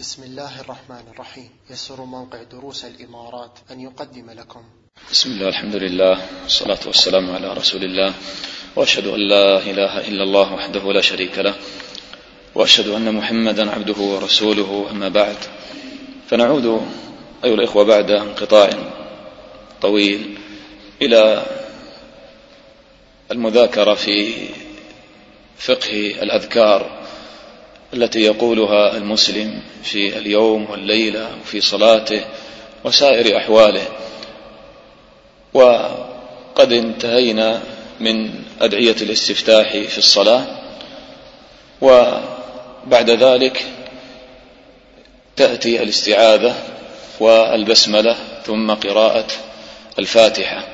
بسم الله الرحمن الرحيم. يسر موقع دروس الإمارات أن يقدم لكم. بسم الله الحمد لله والصلاة والسلام على رسول الله. وأشهد أن لا إله إلا الله وحده لا شريك له. وأشهد أن محمدا عبده ورسوله أما بعد. فنعود أيها الإخوة بعد انقطاع طويل إلى المذاكرة في فقه الأذكار. التي يقولها المسلم في اليوم والليلة وفي صلاته وسائر أحواله. وقد انتهينا من أدعية الاستفتاح في الصلاة. وبعد ذلك تأتي الاستعاذة والبسملة ثم قراءة الفاتحة.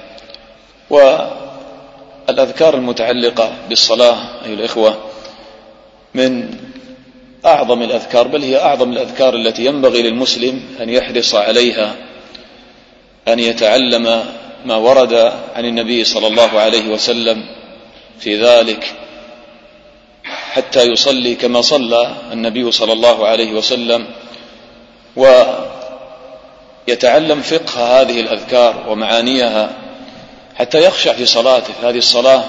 والأذكار المتعلقة بالصلاة أيها الإخوة من أعظم الأذكار بل هي أعظم الأذكار التي ينبغي للمسلم أن يحرص عليها أن يتعلم ما ورد عن النبي صلى الله عليه وسلم في ذلك حتى يصلي كما صلى النبي صلى الله عليه وسلم ويتعلم فقه هذه الأذكار ومعانيها حتى يخشع في صلاته. هذه الصلاة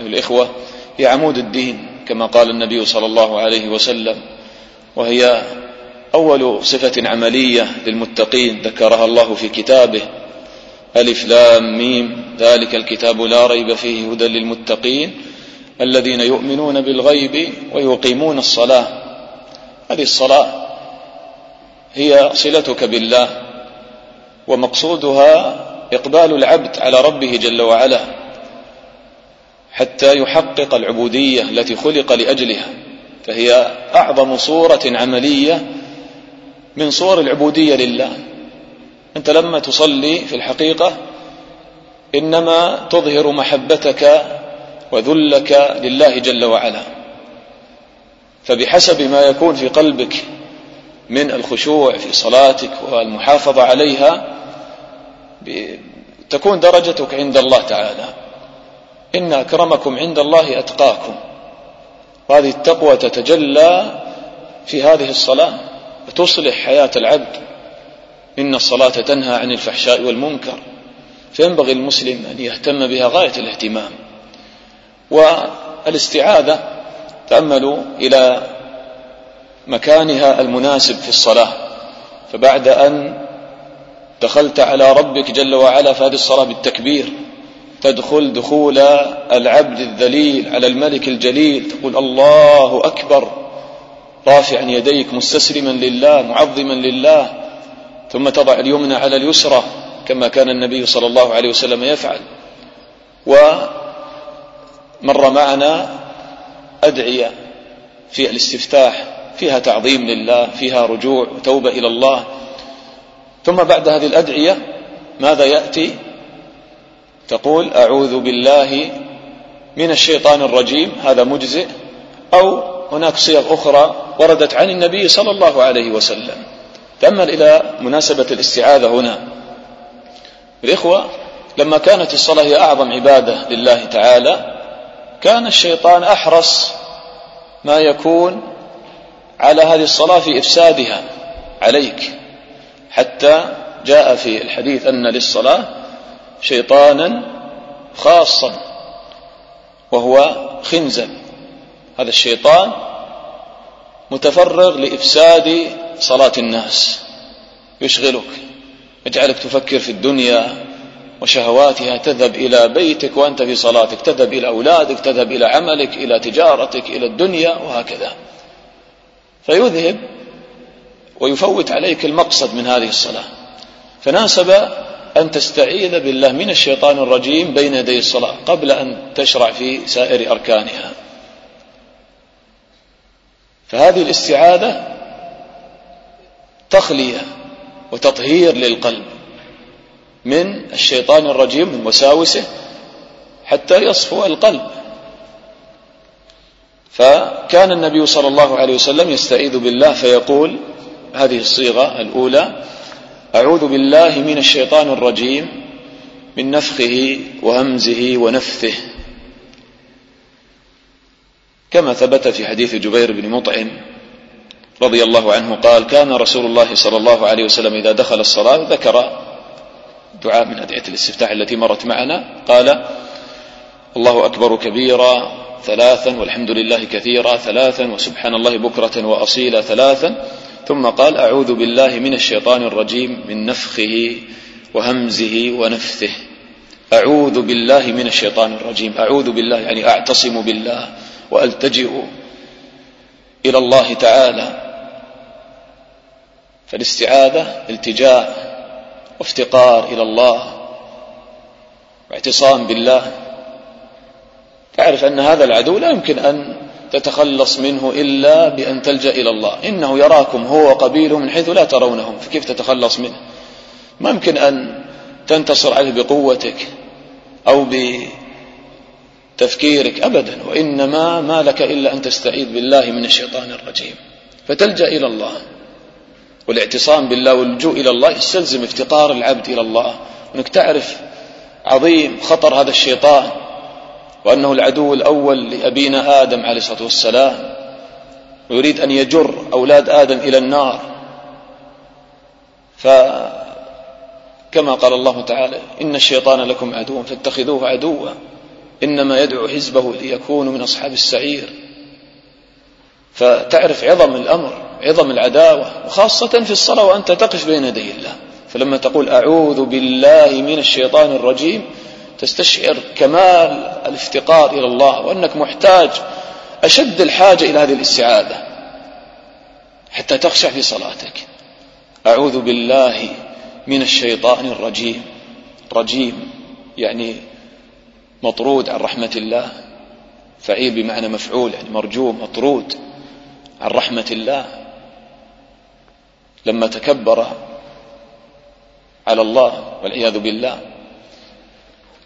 الإخوة هي عمود الدين كما قال النبي صلى الله عليه وسلم. وهي أول صفة عملية للمتقين ذكرها الله في كتابه. ألف لام ميم. ذلك الكتاب لا ريب فيه هدى للمتقين الذين يؤمنون بالغيب ويقيمون الصلاة. هذه الصلاة هي صلتك بالله ومقصودها إقبال العبد على ربه جل وعلا حتى يحقق العبودية التي خلق لأجلها. فهي أعظم صورة عملية من صور العبودية لله. أنت لما تصلي في الحقيقة إنما تظهر محبتك وذلك لله جل وعلا. فبحسب ما يكون في قلبك من الخشوع في صلاتك والمحافظة عليها تكون درجتك عند الله تعالى. إن أكرمكم عند الله أتقاكم. وهذه التقوى تتجلى في هذه الصلاة وتصلح حياة العبد. إن الصلاة تنهى عن الفحشاء والمنكر فينبغي المسلم أن يهتم بها غاية الاهتمام. والاستعاذة تأملوا إلى مكانها المناسب في الصلاة. فبعد أن دخلت على ربك جل وعلا في هذه الصلاة بالتكبير تدخل دخول العبد الذليل على الملك الجليل تقول الله أكبر. رافعا يديك مستسلما لله معظما لله. ثم تضع اليمنى على اليسرى كما كان النبي صلى الله عليه وسلم يفعل. ومر معنا أدعية في الاستفتاح فيها تعظيم لله فيها رجوع وتوبه إلى الله. ثم بعد هذه الأدعية ماذا يأتي؟ تقول أعوذ بالله من الشيطان الرجيم هذا مجزئ. أو هناك صيغ أخرى وردت عن النبي صلى الله عليه وسلم. تأمل إلى مناسبة الاستعاذة هنا. الإخوة لما كانت الصلاة هي أعظم عبادة لله تعالى كان الشيطان أحرص ما يكون على هذه الصلاة في إفسادها عليك. حتى جاء في الحديث أن للصلاة شيطانا خاصا وهو خنزب هذا الشيطان متفرغ لإفساد صلاة الناس. يشغلك يجعلك تفكر في الدنيا وشهواتها تذهب إلى بيتك وأنت في صلاتك تذهب إلى أولادك تذهب إلى عملك إلى تجارتك إلى الدنيا وهكذا. فيذهب ويفوت عليك المقصد من هذه الصلاة. فناسب أن تستعيذ بالله من الشيطان الرجيم بين يدي الصلاة قبل أن تشرع في سائر أركانها. فهذه الاستعاذة تخلية وتطهير للقلب من الشيطان الرجيم من وساوسه حتى يصفو القلب. فكان النبي صلى الله عليه وسلم يستعيذ بالله فيقول هذه الصيغة الأولى أعوذ بالله من الشيطان الرجيم من نفخه وهمزه ونفثه. كما ثبت في حديث جبير بن مطعم رضي الله عنه قال كان رسول الله صلى الله عليه وسلم إذا دخل الصلاة ذكر دعاء من أدعية الاستفتاح التي مرت معنا. قال الله أكبر كبيرا ثلاثا والحمد لله كثيرا ثلاثا وسبحان الله بكرة وأصيلا ثلاثا ثم قال أعوذ بالله من الشيطان الرجيم من نفخه وهمزه ونفثه. أعوذ بالله من الشيطان الرجيم. أعوذ بالله يعني أعتصم بالله وألتجئ إلى الله تعالى. فالاستعاذة التجاء وافتقار إلى الله واعتصام بالله. تعرف أن هذا العدو لا يمكن أن تتخلص منه إلا بأن تلجأ إلى الله. إنه يراكم هو وقبيله من حيث لا ترونهم. فكيف تتخلص منه؟ ما يمكن أن تنتصر عليه بقوتك أو بتفكيرك أبدا. وإنما ما لك إلا أن تستعيذ بالله من الشيطان الرجيم. فتلجأ إلى الله. والاعتصام بالله واللجوء إلى الله. يستلزم افتقار العبد إلى الله. أنك تعرف عظيم خطر هذا الشيطان. وأنه العدو الأول لأبينا آدم عليه الصلاة والسلام. ويريد أن يجر أولاد آدم إلى النار. فكما قال الله تعالى إن الشيطان لكم عدو فاتخذوه عدوا. إنما يدعو حزبه ليكونوا من أصحاب السعير. فتعرف عظم الأمر عظم العداوة وخاصة في الصلاة وأنت تقف بين يدي الله. فلما تقول أعوذ بالله من الشيطان الرجيم تستشعر كمال الافتقار إلى الله وأنك محتاج أشد الحاجة إلى هذه الاستعاذة حتى تخشع في صلاتك. أعوذ بالله من الشيطان الرجيم. رجيم يعني مطرود عن رحمة الله. فعيل بمعنى مفعول يعني مرجوم مطرود عن رحمة الله. لما تكبر على الله والعياذ بالله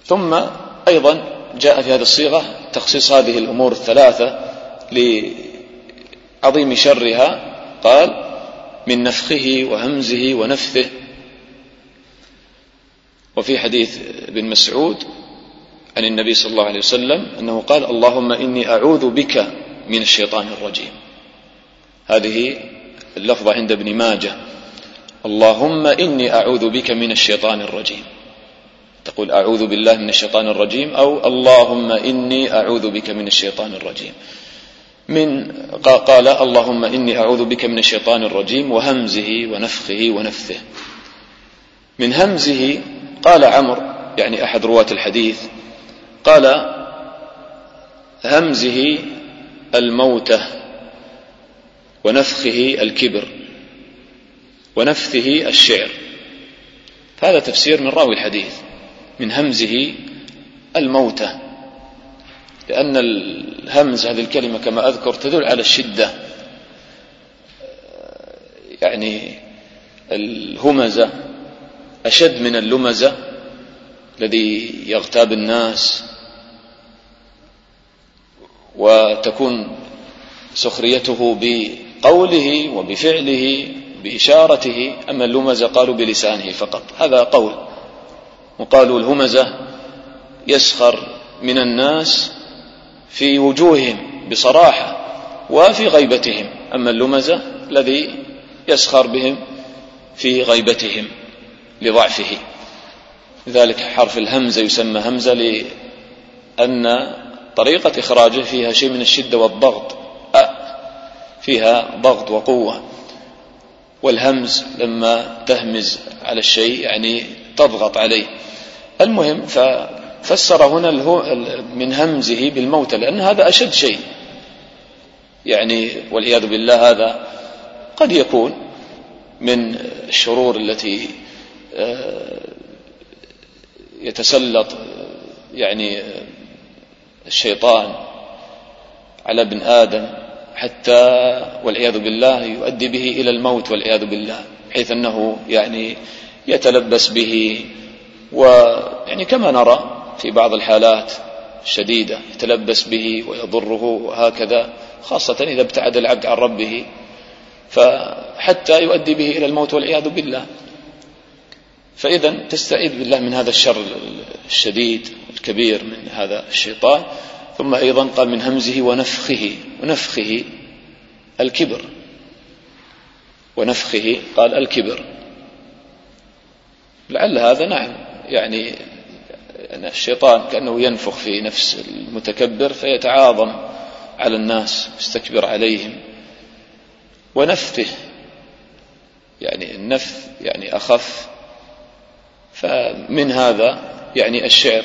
ثم أيضا جاء في هذه الصيغة تخصيص هذه الأمور الثلاثة لعظيم شرها. قال من نفخه وهمزه ونفثه. وفي حديث ابن مسعود عن النبي صلى الله عليه وسلم أنه قال اللهم إني أعوذ بك من الشيطان الرجيم. هذه اللفظة عند ابن ماجه. اللهم إني أعوذ بك من الشيطان الرجيم. تقول أعوذ بالله من الشيطان الرجيم أو اللهم إني أعوذ بك من الشيطان الرجيم. من قال اللهم إني أعوذ بك من الشيطان الرجيم وهمزه ونفخه ونفثه. من همزه قال عمرو يعني أحد رواة الحديث قال همزه الموتة ونفخه الكبر ونفثه الشعر. هذا تفسير من راوي الحديث. من همزه الموتة لأن الهمز هذه الكلمة كما أذكر تدل على الشدة. يعني الهمزة أشد من اللمزة الذي يغتاب الناس وتكون سخريته بقوله وبفعله بإشارته أما اللمزة قالوا بلسانه فقط. هذا قول. وقالوا الهمزة يسخر من الناس في وجوههم بصراحة وفي غيبتهم. أما اللمزة الذي يسخر بهم في غيبتهم لضعفه. لذلك حرف الهمزة يسمى همزة لأن طريقة إخراجه فيها شيء من الشدة والضغط. فيها ضغط وقوة. والهمز لما تهمز على الشيء يعني تضغط عليه. المهم ففسر هنا من همزه بالموت لأن هذا أشد شيء. يعني والعياذ بالله هذا قد يكون من الشرور التي آه، يتسلط يعني الشيطان على ابن آدم حتى والعياذ بالله يؤدي به إلى الموت والعياذ بالله حيث أنه يعني يتلبس به ويعني كما نرى في بعض الحالات الشديدة يتلبس به ويضره وهكذا خاصة إذا ابتعد العبد عن ربه فحتى يؤدي به إلى الموت والعياذ بالله. فإذا تستعيذ بالله من هذا الشر الشديد الكبير من هذا الشيطان ثم أيضا قال من همزه ونفخه ونفخه الكبر. ونفخه قال الكبر. لعل هذا نعم. يعني الشيطان كأنه ينفخ في نفس المتكبر فيتعاظم على الناس يستكبر عليهم. ونفثه يعني النفث يعني أخف. فمن هذا يعني الشعر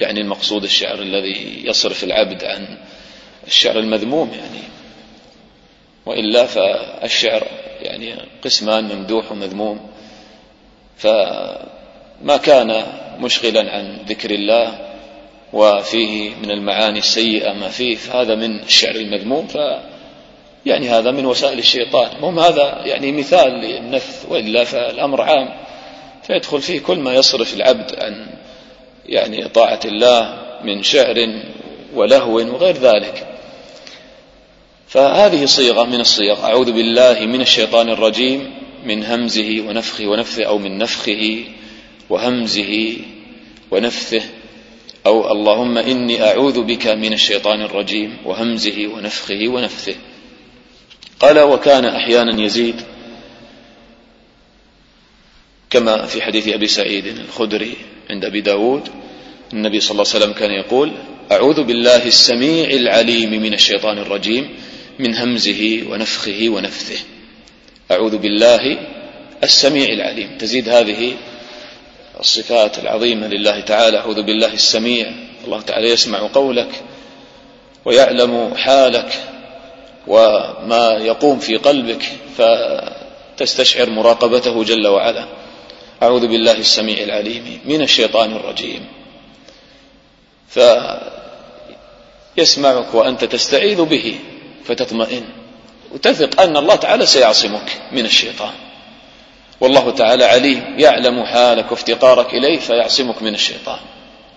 يعني المقصود الشعر الذي يصرف العبد عن الشعر المذموم يعني. وإلا فالشعر يعني قسمان ممدوح ومذموم. فما كان مشغلا عن ذكر الله وفيه من المعاني السيئة ما فيه فهذا من الشعر المذموم. ف يعني هذا من وسائل الشيطان. المهم هذا يعني مثال للنفث وإلا فالأمر عام. فيدخل فيه كل ما يصرف العبد عن يعني طاعة الله من شعر ولهو وغير ذلك. فهذه صيغة من الصيغ أعوذ بالله من الشيطان الرجيم. من همزه ونفخه ونفثه أو من نفخه وهمزه ونفثه أو اللهم إني أعوذ بك من الشيطان الرجيم وهمزه ونفخه ونفثه. قال وكان أحيانا يزيد كما في حديث أبي سعيد الخدري عند أبي داود النبي صلى الله عليه وسلم كان يقول أعوذ بالله السميع العليم من الشيطان الرجيم من همزه ونفخه ونفثه. أعوذ بالله السميع العليم. تزيد هذه الصفات العظيمة لله تعالى. أعوذ بالله السميع. الله تعالى يسمع قولك ويعلم حالك وما يقوم في قلبك فتستشعر مراقبته جل وعلا. أعوذ بالله السميع العليم من الشيطان الرجيم. فيسمعك وأنت تستعيذ به فتطمئن. وتثق أن الله تعالى سيعصمك من الشيطان. والله تعالى عليم يعلم حالك وافتقارك إليه فيعصمك من الشيطان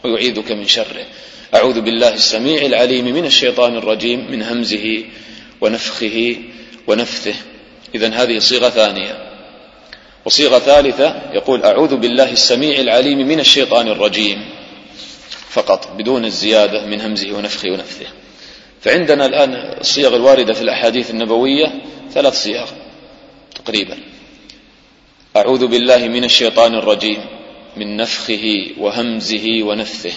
ويعيذك من شره. أعوذ بالله السميع العليم من الشيطان الرجيم من همزه ونفخه ونفثه. إذا هذه صيغة ثانية. وصيغة ثالثة يقول أعوذ بالله السميع العليم من الشيطان الرجيم. فقط بدون الزيادة من همزه ونفخه ونفثه. فعندنا الآن الصيغ الواردة في الأحاديث النبوية ثلاث صيغ تقريبا. أعوذ بالله من الشيطان الرجيم من نفخه وهمزه ونفثه.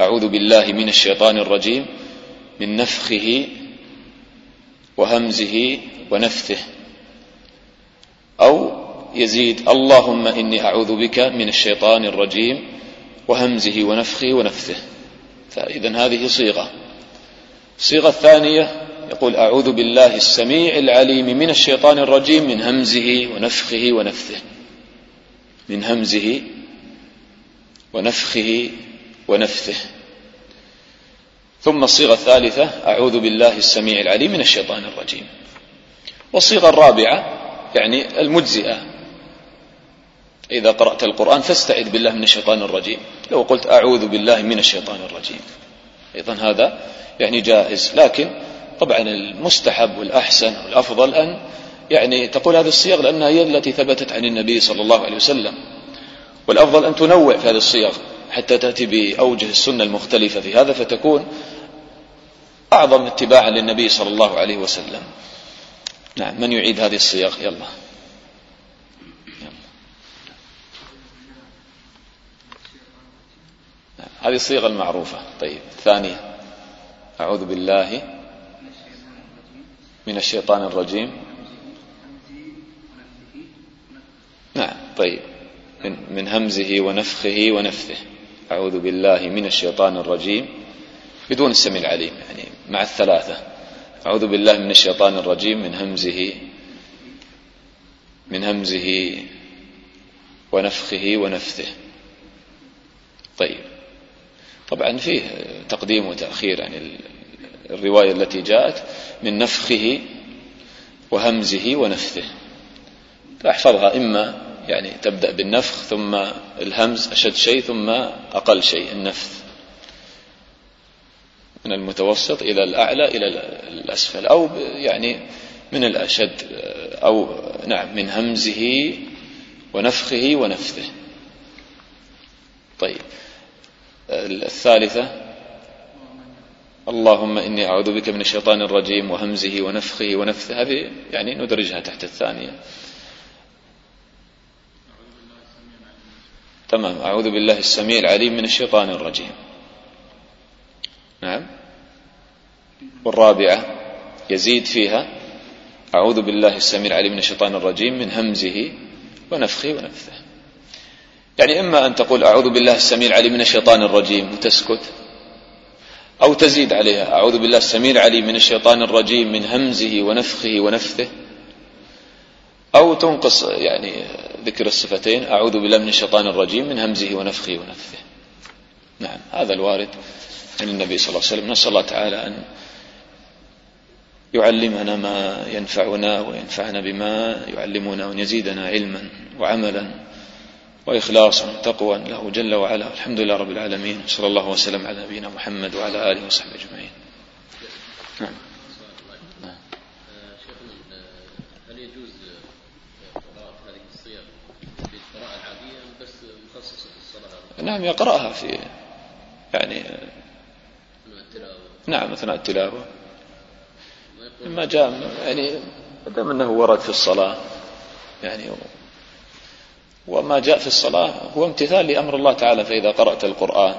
أعوذ بالله من الشيطان الرجيم من نفخه وهمزه ونفثه. أو يزيد اللهم إني أعوذ بك من الشيطان الرجيم وهمزه ونفخه ونفثه. فإذا هذه صيغة. الصيغة الثانية يقول أعوذ بالله السميع العليم من الشيطان الرجيم من همزه ونفخه ونفثه. من همزه ونفخه ونفثه. ثم الصيغة الثالثة أعوذ بالله السميع العليم من الشيطان الرجيم. والصيغة الرابعة يعني المجزئة. إذا قرأت القرآن فاستعذ بالله من الشيطان الرجيم. لو قلت أعوذ بالله من الشيطان الرجيم. أيضا هذا يعني جائز. لكن طبعا المستحب والأحسن والأفضل أن يعني تقول هذه الصيغ لأنها هي التي ثبتت عن النبي صلى الله عليه وسلم. والأفضل أن تنوع في هذه الصيغ حتى تأتي بأوجه السنة المختلفة في هذا فتكون أعظم اتباعا للنبي صلى الله عليه وسلم. نعم من يعيد هذه الصيغ يلا, يلا. نعم. هذه الصيغة المعروفة طيب الثانية أعوذ بالله من الشيطان الرجيم. نعم طيب. من, من همزه ونفخه ونفثه. أعوذ بالله من الشيطان الرجيم. بدون السميع العليم يعني مع الثلاثة. أعوذ بالله من الشيطان الرجيم من همزه من همزه ونفخه ونفثه. طيب. طبعا فيه تقديم وتأخير يعني الرواية التي جاءت من نفخه وهمزه ونفثه. فاحفظها إما يعني تبدأ بالنفخ ثم الهمز أشد شيء ثم أقل شيء النفث. من المتوسط إلى الأعلى إلى الأسفل أو يعني من الأشد أو نعم من همزه ونفخه ونفثه. طيب. الثالثة اللهم إني أعوذ بك من الشيطان الرجيم وهمزه ونفخه ونفثه. هذه يعني ندرجها تحت الثانية. تمام. أعوذ بالله السميع العليم من الشيطان الرجيم. نعم. والرابعة يزيد فيها أعوذ بالله السميع العليم من الشيطان الرجيم من همزه ونفخه ونفثه. يعني إما أن تقول أعوذ بالله السميع العليم من الشيطان الرجيم وتسكت. أو تزيد عليها أعوذ بالله السميع العليم من الشيطان الرجيم من همزه ونفخه ونفثه. أو تنقص يعني ذكر الصفتين أعوذ بالله من الشيطان الرجيم من همزه ونفخه ونفثه. نعم هذا الوارد عن النبي صلى الله عليه وسلم. نسأل الله تعالى أن يعلمنا ما ينفعنا وينفعنا بما يعلمنا وأن يزيدنا علما وعملا. وإخلاصا وتقوى له جل وعلا. الحمد لله رب العالمين. صلى الله وسلم على نبينا محمد وعلى آله وصحبه أجمعين. نعم؟ نعم. يقرأها في يعني نعم أثناء التلاوة. مما جاء يعني ما دام أنه ورد في الصلاة يعني وما جاء في الصلاة هو امتثال لأمر الله تعالى فإذا قرأت القرآن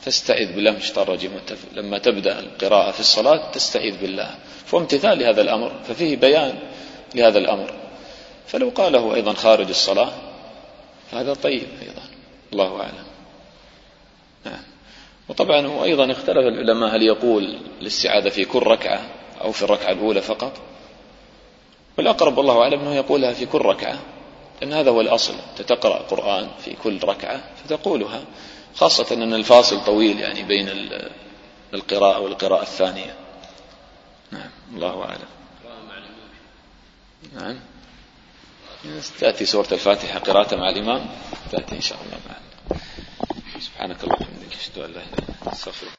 فاستعذ بالله الشيطان الرجيم لما تبدأ القراءة في الصلاة تستعيذ بالله. فهو امتثال لهذا الأمر ففيه بيان لهذا الأمر. فلو قاله أيضا خارج الصلاة فهذا طيب أيضا الله أعلم. نعم. وطبعا وأيضا اختلف العلماء هل يقول الاستعاذة في كل ركعة أو في الركعة الأولى فقط؟ والأقرب والله أعلم أنه يقولها في كل ركعة. لأن هذا هو الأصل. تتقرأ قرآن في كل ركعة فتقولها خاصة أن الفاصل طويل يعني بين القراءة والقراءة الثانية. نعم الله أعلم. نعم. تأتي سورة الفاتحة قراءة مع الإمام تأتي إن شاء الله معنا سبحانك اللهم وبحمدك أشهد أن لا إله إلا أنت أستغفرك.